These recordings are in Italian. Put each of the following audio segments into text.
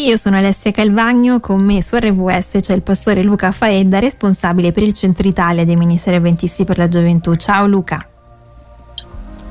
Io sono Alessia Calvagno, con me su RWS c'è il pastore Luca Faedda, responsabile per il Centro Italia dei Ministeri Adventisti per la Gioventù. Ciao Luca.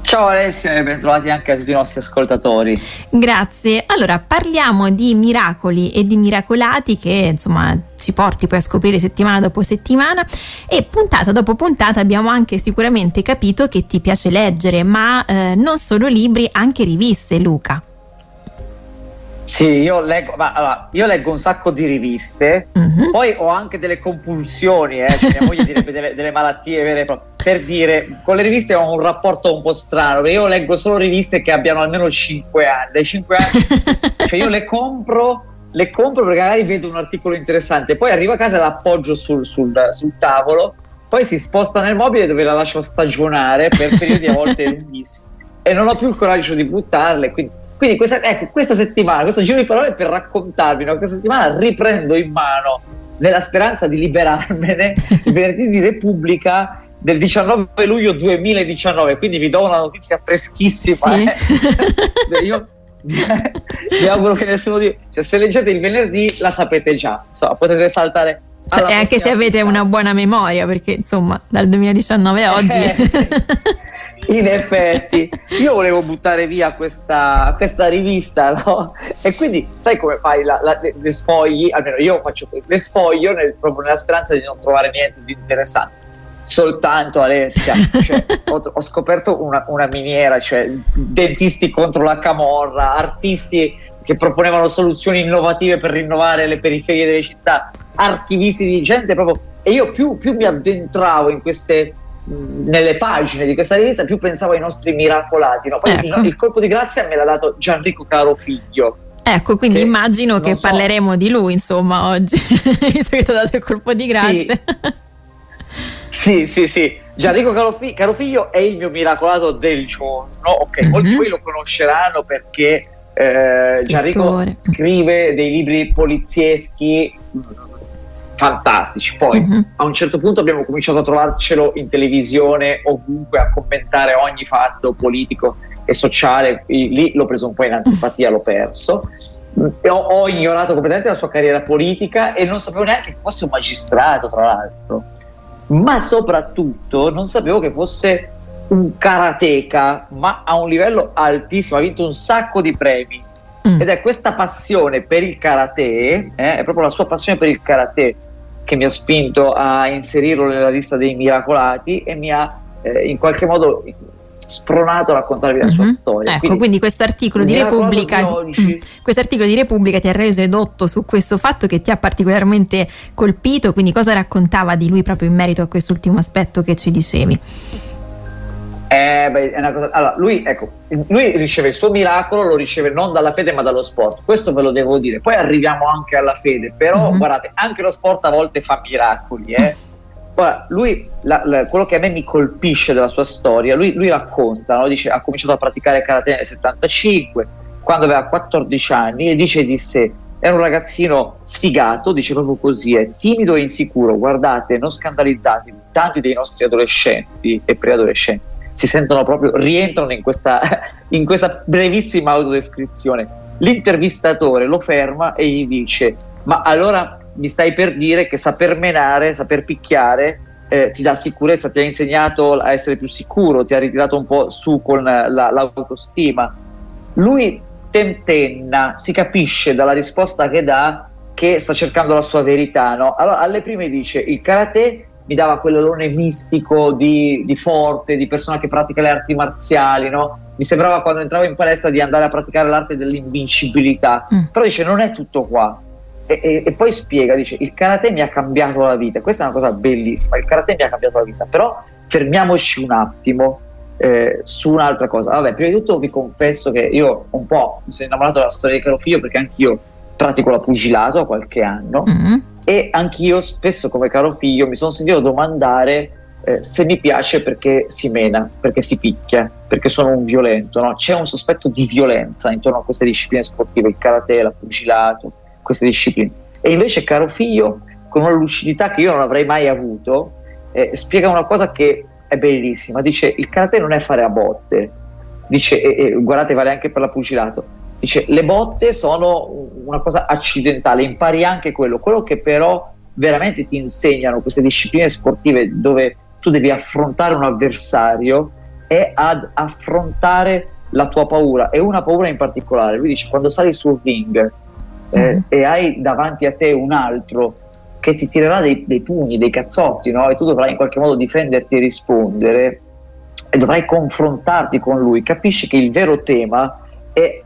Ciao Alessia e bentrovati anche a tutti i nostri ascoltatori. Grazie. Allora, parliamo di miracoli e di miracolati che insomma ci porti poi a scoprire settimana dopo settimana e puntata dopo puntata abbiamo anche sicuramente capito che ti piace leggere, ma eh, non solo libri, anche riviste, Luca. Sì, io leggo, ma, allora, io leggo un sacco di riviste, uh-huh. poi ho anche delle compulsioni, eh, cioè mia moglie direbbe delle, delle, malattie vere per dire, con le riviste ho un rapporto un po' strano, io leggo solo riviste che abbiano almeno 5 anni, dai 5 anni, cioè io le compro, le compro perché magari vedo un articolo interessante, poi arrivo a casa e l'appoggio sul, sul, sul tavolo, poi si sposta nel mobile dove la lascio stagionare per periodi a volte lunghissimi e non ho più il coraggio di buttarle, quindi quindi questa, ecco, questa settimana, questo giro di parole per raccontarvi, no? questa settimana riprendo in mano nella speranza di liberarmene il venerdì di Repubblica del 19 luglio 2019, quindi vi do una notizia freschissima. Sì. Eh. Io vi auguro che nessuno di cioè, se leggete il venerdì la sapete già, insomma, potete saltare. Cioè, anche se avete una buona memoria, perché insomma dal 2019 a oggi. Eh, in effetti io volevo buttare via questa, questa rivista no? e quindi sai come fai la, la, le, sfogli almeno io faccio le sfoglio nel, proprio nella speranza di non trovare niente di interessante soltanto Alessia cioè, ho, ho, scoperto una, una, miniera cioè dentisti contro la camorra artisti che proponevano soluzioni innovative per rinnovare le periferie delle città archivisti di gente proprio e io più, più mi addentravo in queste nelle pagine di questa rivista più pensavo ai nostri miracolati. No? Poi ecco. il, il, colpo di grazia me l'ha dato Gianrico Carofiglio. Ecco, quindi che immagino che so. parleremo di lui, insomma, oggi, visto che ti ha dato il colpo di grazia. Sì, sì, sì. sì. Gianrico Carofiglio, Carofiglio è il mio miracolato del giorno. Ok, mm-hmm. molti di voi lo conosceranno perché eh, Gianrico scrive dei libri polizieschi fantastici. Poi uh-huh. a un certo punto abbiamo cominciato a trovarcelo in televisione, ovunque, a commentare ogni fatto politico e sociale. Lì l'ho preso un po' in antipatia, l'ho perso. Ho, ho, ignorato completamente la sua carriera politica e non sapevo neanche che fosse un magistrato, tra l'altro. Ma soprattutto non sapevo che fosse un karateka, ma a un livello altissimo. Ha vinto un sacco di premi. Mm. Ed è questa passione per il karate, eh, è proprio la sua passione per il karate che mi ha spinto a inserirlo nella lista dei miracolati e mi ha eh, in qualche modo spronato a raccontarvi la mm-hmm. sua mhm. storia. Ecco, quindi, quindi questo articolo di Repubblica mm, questo articolo di Repubblica ti ha reso edotto su questo fatto che ti ha particolarmente colpito, quindi cosa raccontava di lui proprio in merito a quest'ultimo aspetto che ci dicevi? Eh, beh, cosa... allora, lui, ecco, lui riceve il suo miracolo, lo riceve non dalla fede ma dallo sport, questo ve lo devo dire. Poi arriviamo anche alla fede, però mm-hmm. guardate, anche lo sport a volte fa miracoli. Eh? Ora, lui, la, la, quello che a me mi colpisce della sua storia, lui, lui racconta, no? dice, ha cominciato a praticare karate nel 75, quando aveva 14 anni, e dice di sé, era un ragazzino sfigato, dice proprio così, è timido e insicuro, guardate, non scandalizzatevi, tanti dei nostri adolescenti e preadolescenti si sentono proprio, rientrano in questa, in questa brevissima autodescrizione. L'intervistatore lo ferma e gli dice: Ma allora mi stai per dire che saper menare, saper picchiare eh, ti dà sicurezza, ti ha insegnato a essere più sicuro, ti ha ritirato un po' su con la, l'autostima. Lui tentenna, si capisce dalla risposta che dà che sta cercando la sua verità. No? Allora, alle prime dice: Il karate mi dava quell'alone mistico di, di, forte, di persona che pratica le arti marziali, no? Mi sembrava quando entravo in palestra di andare a praticare l'arte dell'invincibilità. Mm. Però dice, non è tutto qua. E, e, e, poi spiega, dice, il karate mi ha cambiato la vita. Questa è una cosa bellissima, il karate mi ha cambiato la vita. Però fermiamoci un attimo eh, su un'altra cosa. Vabbè, prima di tutto vi confesso che io un po' mi sono innamorato della storia di Caro Figlio perché anch'io pratico la pugilato a qualche anno. Mm e anch'io spesso come caro figlio mi sono sentito domandare eh, se mi piace perché si mena, perché si picchia, perché sono un violento. No? C'è un sospetto di violenza intorno a queste discipline sportive, il karate, la pugilato, queste discipline. E invece caro figlio, con una lucidità che io non avrei mai avuto, eh, spiega una cosa che è bellissima. Dice il karate non è fare a botte, dice, e, e, guardate vale anche per la pugilato, Dice, le botte sono una cosa accidentale, impari anche quello. Quello che però veramente ti insegnano queste discipline sportive dove tu devi affrontare un avversario è ad affrontare la tua paura e una paura in particolare. Lui dice quando sali sul ring eh, mm-hmm. e hai davanti a te un altro che ti tirerà dei, dei pugni, dei cazzotti, no? e tu dovrai in qualche modo difenderti e rispondere e dovrai confrontarti con lui, capisci che il vero tema è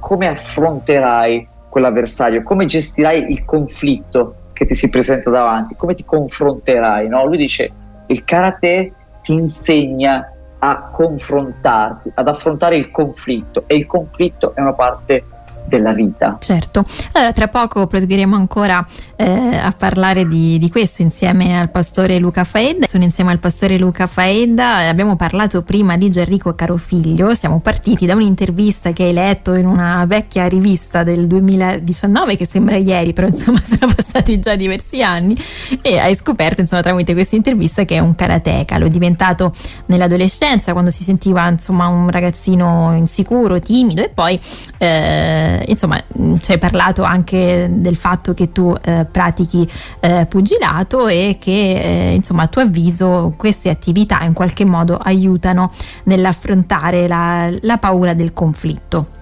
come affronterai quell'avversario, come gestirai il conflitto che ti si presenta davanti, come ti confronterai. No? Lui dice il karate ti insegna a confrontarti, ad affrontare il conflitto e il conflitto è una parte della vita. Certo, allora tra poco proseguiremo ancora eh, a parlare di, di, questo insieme al pastore Luca Faedda. Sono insieme al pastore Luca Faedda, abbiamo parlato prima di Gerrico Carofiglio, siamo partiti da un'intervista che hai letto in una vecchia rivista del 2019 che sembra ieri, però insomma sono passati già diversi anni. E hai scoperto insomma tramite questa intervista che è un karateka, è diventato nell'adolescenza quando si sentiva insomma un ragazzino insicuro, timido e poi eh, insomma mm, ci hai parlato anche del fatto che tu eh, pratichi eh, pugilato e che eh, insomma a tuo avviso queste attività in qualche modo aiutano nell'affrontare la, la paura del conflitto.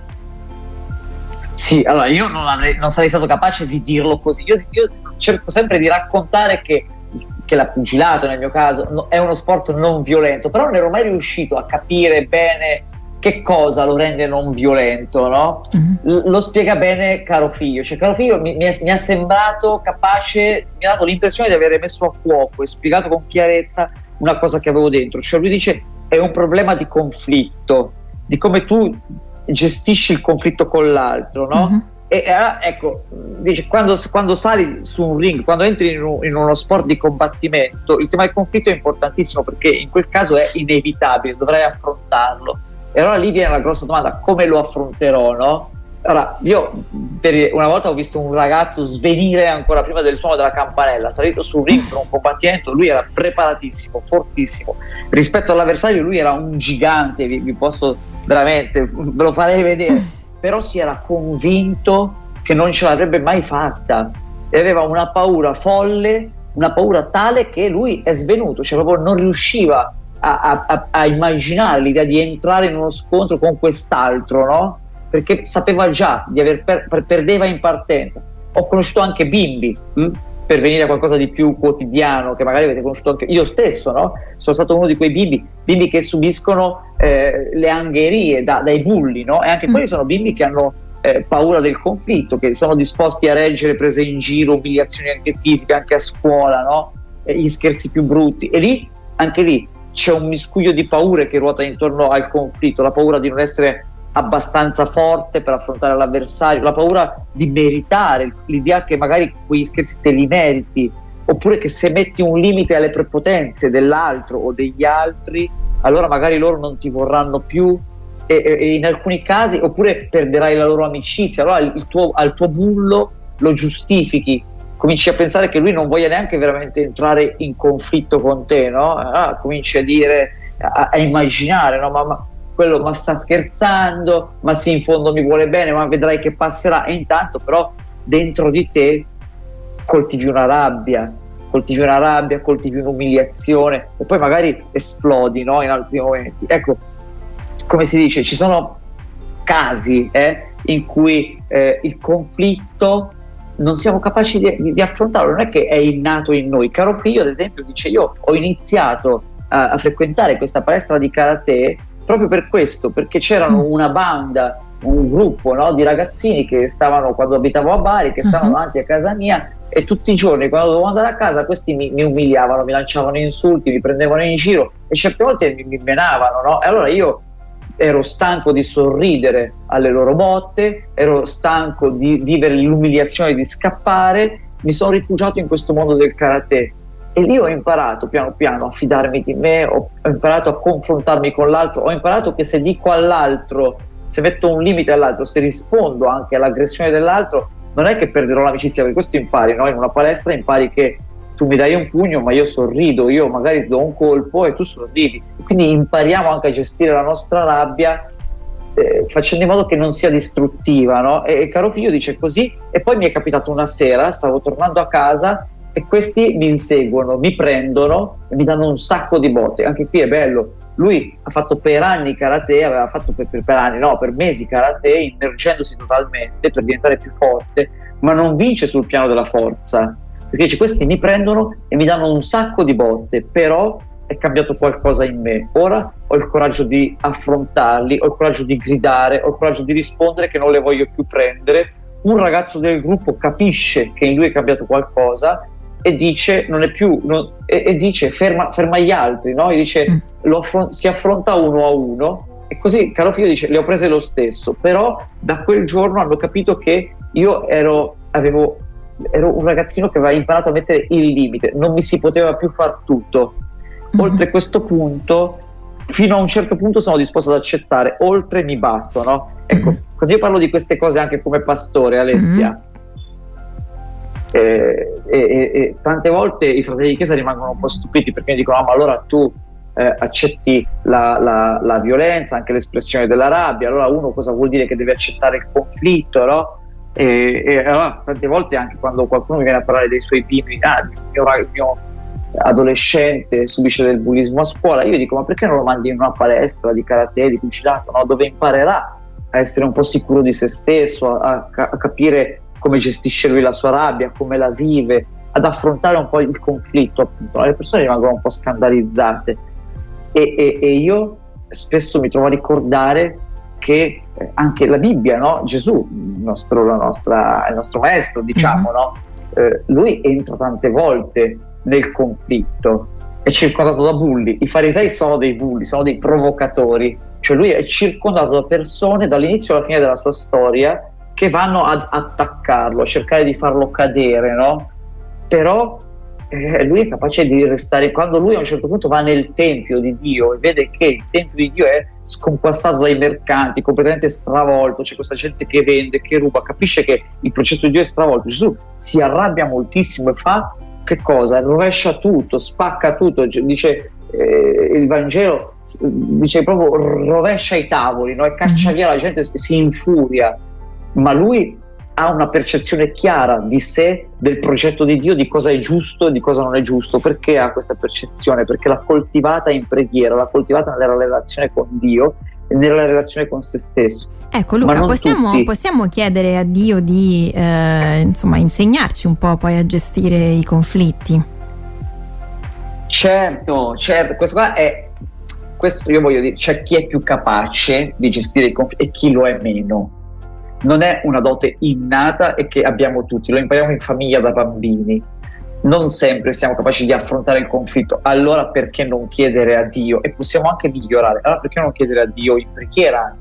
Sì, allora io non, avrei, non, sarei stato capace di dirlo così. Io, io cerco sempre di raccontare che, che la pugilato, nel mio caso, è uno sport non violento, però non ero mai riuscito a capire bene che cosa lo rende non violento, no? Mm-hmm. L- lo spiega bene caro figlio, cioè caro figlio mi, mi, è, mi, è, sembrato capace, mi ha dato l'impressione di aver messo a fuoco e spiegato con chiarezza una cosa che avevo dentro, cioè lui dice è un problema di conflitto, di come tu gestisci il conflitto con l'altro, no? Mm-hmm. E allora, ecco, dice, quando, quando, sali su un ring, quando entri in, un, in, uno sport di combattimento, il tema del conflitto è importantissimo perché in quel caso è inevitabile, dovrai affrontarlo e allora lì viene la grossa domanda, come lo affronterò, no? Allora, io una volta ho visto un ragazzo svenire ancora prima del suono della campanella, salito sul ring per un combattimento, lui era preparatissimo, fortissimo. Rispetto all'avversario lui era un gigante, vi, vi posso veramente, ve lo farei vedere, però si era convinto che non ce l'avrebbe mai fatta e aveva una paura folle, una paura tale che lui è svenuto, cioè proprio non riusciva a, a, a, immaginare l'idea di entrare in uno scontro con quest'altro, no? Perché sapeva già di aver per, perdeva in partenza. Ho conosciuto anche bimbi mh? Hm? per venire a qualcosa di più quotidiano, che magari avete conosciuto anche io stesso, no? Sono stato uno di quei bimbi, bimbi che subiscono eh, le angherie da, dai bulli, no? E anche mm. quelli sono bimbi che hanno eh, paura del conflitto, che sono disposti a reggere prese in giro, umiliazioni anche fisiche, anche a scuola, no? Gli scherzi più brutti. E lì, anche lì, c'è un miscuglio di paure che ruota intorno al conflitto, la paura di non essere abbastanza forte per affrontare l'avversario, la paura di meritare, l'idea che magari quegli scherzi te li meriti, oppure che se metti un limite alle prepotenze dell'altro o degli altri, allora magari loro non ti vorranno più e, e in alcuni casi, oppure perderai la loro amicizia, allora il tuo, al tuo bullo lo giustifichi cominci a pensare che lui non voglia neanche veramente entrare in conflitto con te, no? Ah, cominci a dire, a, a immaginare, no? Ma, ma, quello ma sta scherzando, ma sì, in fondo mi vuole bene, ma vedrai che passerà. E intanto però dentro di te coltivi una rabbia, coltivi una rabbia, coltivi un'umiliazione e poi magari esplodi no? in altri momenti. Ecco, come si dice, ci sono casi eh, in cui eh, il conflitto non siamo capaci di, di, affrontarlo, non è che è innato in noi. Caro figlio, ad esempio, dice io ho iniziato a, a frequentare questa palestra di karate proprio per questo, perché c'erano mm. una banda, un gruppo no, di ragazzini che stavano quando abitavo a Bari, che stavano uh-huh. davanti a casa mia e tutti i giorni quando dovevo andare a casa questi mi, mi, umiliavano, mi lanciavano insulti, mi prendevano in giro e certe volte mi, mi menavano, no? E allora io ero stanco di sorridere alle loro botte, ero stanco di vivere l'umiliazione di scappare, mi sono rifugiato in questo mondo del karate e lì ho imparato piano piano a fidarmi di me, ho, imparato a confrontarmi con l'altro, ho imparato che se dico all'altro, se metto un limite all'altro, se rispondo anche all'aggressione dell'altro, non è che perderò l'amicizia, perché questo impari, no? in una palestra impari che tu mi dai un pugno ma io sorrido, io magari do un colpo e tu sorridi. Quindi impariamo anche a gestire la nostra rabbia eh, facendo in modo che non sia distruttiva, no? E, e caro figlio dice così, e poi mi è capitato una sera, stavo tornando a casa e questi mi inseguono, mi prendono e mi danno un sacco di botte. Anche qui è bello. Lui ha fatto per anni karate, aveva fatto per, per, per anni, no, per mesi karate, immergendosi totalmente per diventare più forte, ma non vince sul piano della forza. Perché dice, questi mi prendono e mi danno un sacco di botte, però è cambiato qualcosa in me. Ora ho il coraggio di affrontarli, ho il coraggio di gridare, ho il coraggio di rispondere che non le voglio più prendere. Un ragazzo del gruppo capisce che in lui è cambiato qualcosa e dice, non è più, non, e, e, dice ferma, ferma, gli altri, no? e dice mm. affron- si affronta uno a uno e così caro figlio dice le ho prese lo stesso, però da quel giorno hanno capito che io ero, avevo, ero un ragazzino che aveva imparato a mettere il limite, non mi si poteva più far tutto. Mm-hmm. Oltre questo punto, fino a un certo punto sono disposto ad accettare, oltre mi batto, no? Ecco, mm-hmm. quando io parlo di queste cose anche come pastore, Alessia, mm-hmm e, e, e, tante volte i fratelli di chiesa rimangono un po' stupiti perché dicono: ah, ma allora tu eh, accetti la, la, la, violenza, anche l'espressione della rabbia, allora uno cosa vuol dire che deve accettare il conflitto, no? E, e allora tante volte anche quando qualcuno mi viene a parlare dei suoi bimbi, ah, il mio, il mio adolescente subisce del bullismo a scuola, io dico: ma perché non lo mandi in una palestra di karate, di pugilato, no? dove imparerà a essere un po' sicuro di se stesso, a, a capire come gestisce lui la sua rabbia, come la vive, ad affrontare un po' il conflitto. Appunto. Le persone rimangono un po' scandalizzate e, e, e io spesso mi trovo a ricordare che eh, anche la Bibbia, no? Gesù, nostro, nostra, il nostro maestro, diciamo, mm-hmm. no? eh, lui entra tante volte nel conflitto, è circondato da bulli, i farisei sono dei bulli, sono dei provocatori, cioè lui è circondato da persone dall'inizio alla fine della sua storia che vanno ad attaccarlo, a cercare di farlo cadere, no? Però eh, lui è capace di restare, quando lui a un certo punto va nel tempio di Dio e vede che il tempio di Dio è sconquassato dai mercanti, completamente stravolto, c'è questa gente che vende, che ruba, capisce che il progetto di Dio è stravolto, Gesù si arrabbia moltissimo e fa che cosa? Rovescia tutto, spacca tutto, dice eh, il Vangelo dice proprio rovescia i tavoli no? e caccia mm-hmm. via la gente, si infuria ma lui ha una percezione chiara di sé, del progetto di Dio, di cosa è giusto e di cosa non è giusto. Perché ha questa percezione? Perché l'ha coltivata in preghiera, l'ha coltivata nella relazione con Dio e nella relazione con se stesso. Ecco Luca, possiamo, possiamo, chiedere a Dio di eh, insomma, insegnarci un po' poi a gestire i conflitti? Certo, certo, questo qua è questo io voglio dire, c'è chi è più capace di gestire i conflitti e chi lo è meno non è una dote innata e che abbiamo tutti, lo impariamo in famiglia da bambini. Non sempre siamo capaci di affrontare il conflitto, allora perché non chiedere a Dio? E possiamo anche migliorare, allora perché non chiedere a Dio in preghiera?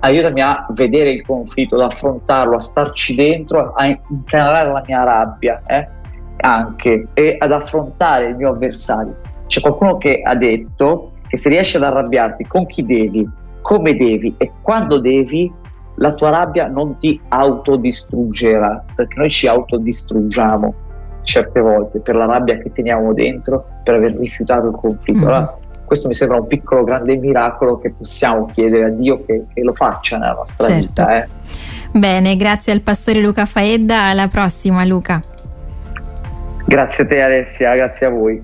Aiutami a vedere il conflitto, ad affrontarlo, a starci dentro, a incanalare la mia rabbia eh? anche e ad affrontare il mio avversario. C'è qualcuno che ha detto che se riesci ad arrabbiarti con chi devi, come devi e quando devi, la tua rabbia non ti autodistruggerà, perché noi ci autodistruggiamo certe volte per la rabbia che teniamo dentro, per aver rifiutato il conflitto. Mm. Allora, questo mi sembra un piccolo grande miracolo che possiamo chiedere a Dio che, che lo faccia nella nostra certo. vita. Eh. Bene, grazie al pastore Luca Faedda, alla prossima Luca. Grazie a te Alessia, grazie a voi.